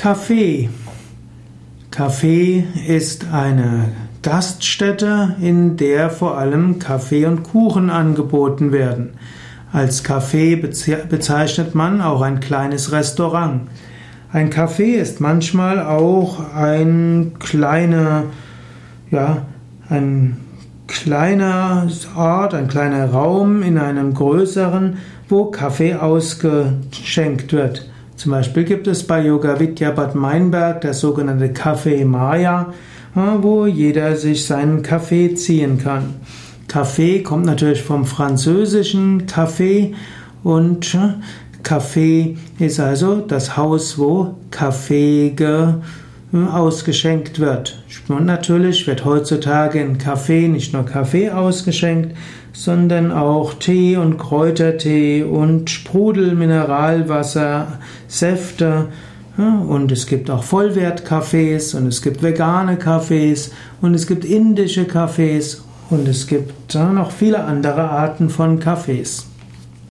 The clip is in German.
Kaffee. Kaffee ist eine Gaststätte, in der vor allem Kaffee und Kuchen angeboten werden. Als Kaffee bezeichnet man auch ein kleines Restaurant. Ein Café ist manchmal auch ein kleiner, ja, ein kleiner Ort, ein kleiner Raum in einem größeren, wo Kaffee ausgeschenkt wird. Zum Beispiel gibt es bei Yoga Vidya Bad Meinberg das sogenannte Café Maya, wo jeder sich seinen Kaffee ziehen kann. Kaffee kommt natürlich vom französischen Café und Café ist also das Haus, wo Kaffee ausgeschenkt wird. Und natürlich wird heutzutage in Kaffee nicht nur Kaffee ausgeschenkt, sondern auch Tee und Kräutertee und Sprudel, Mineralwasser, Säfte. Und es gibt auch Vollwertkaffees und es gibt vegane Kaffees und es gibt indische Kaffees und es gibt noch viele andere Arten von Kaffees.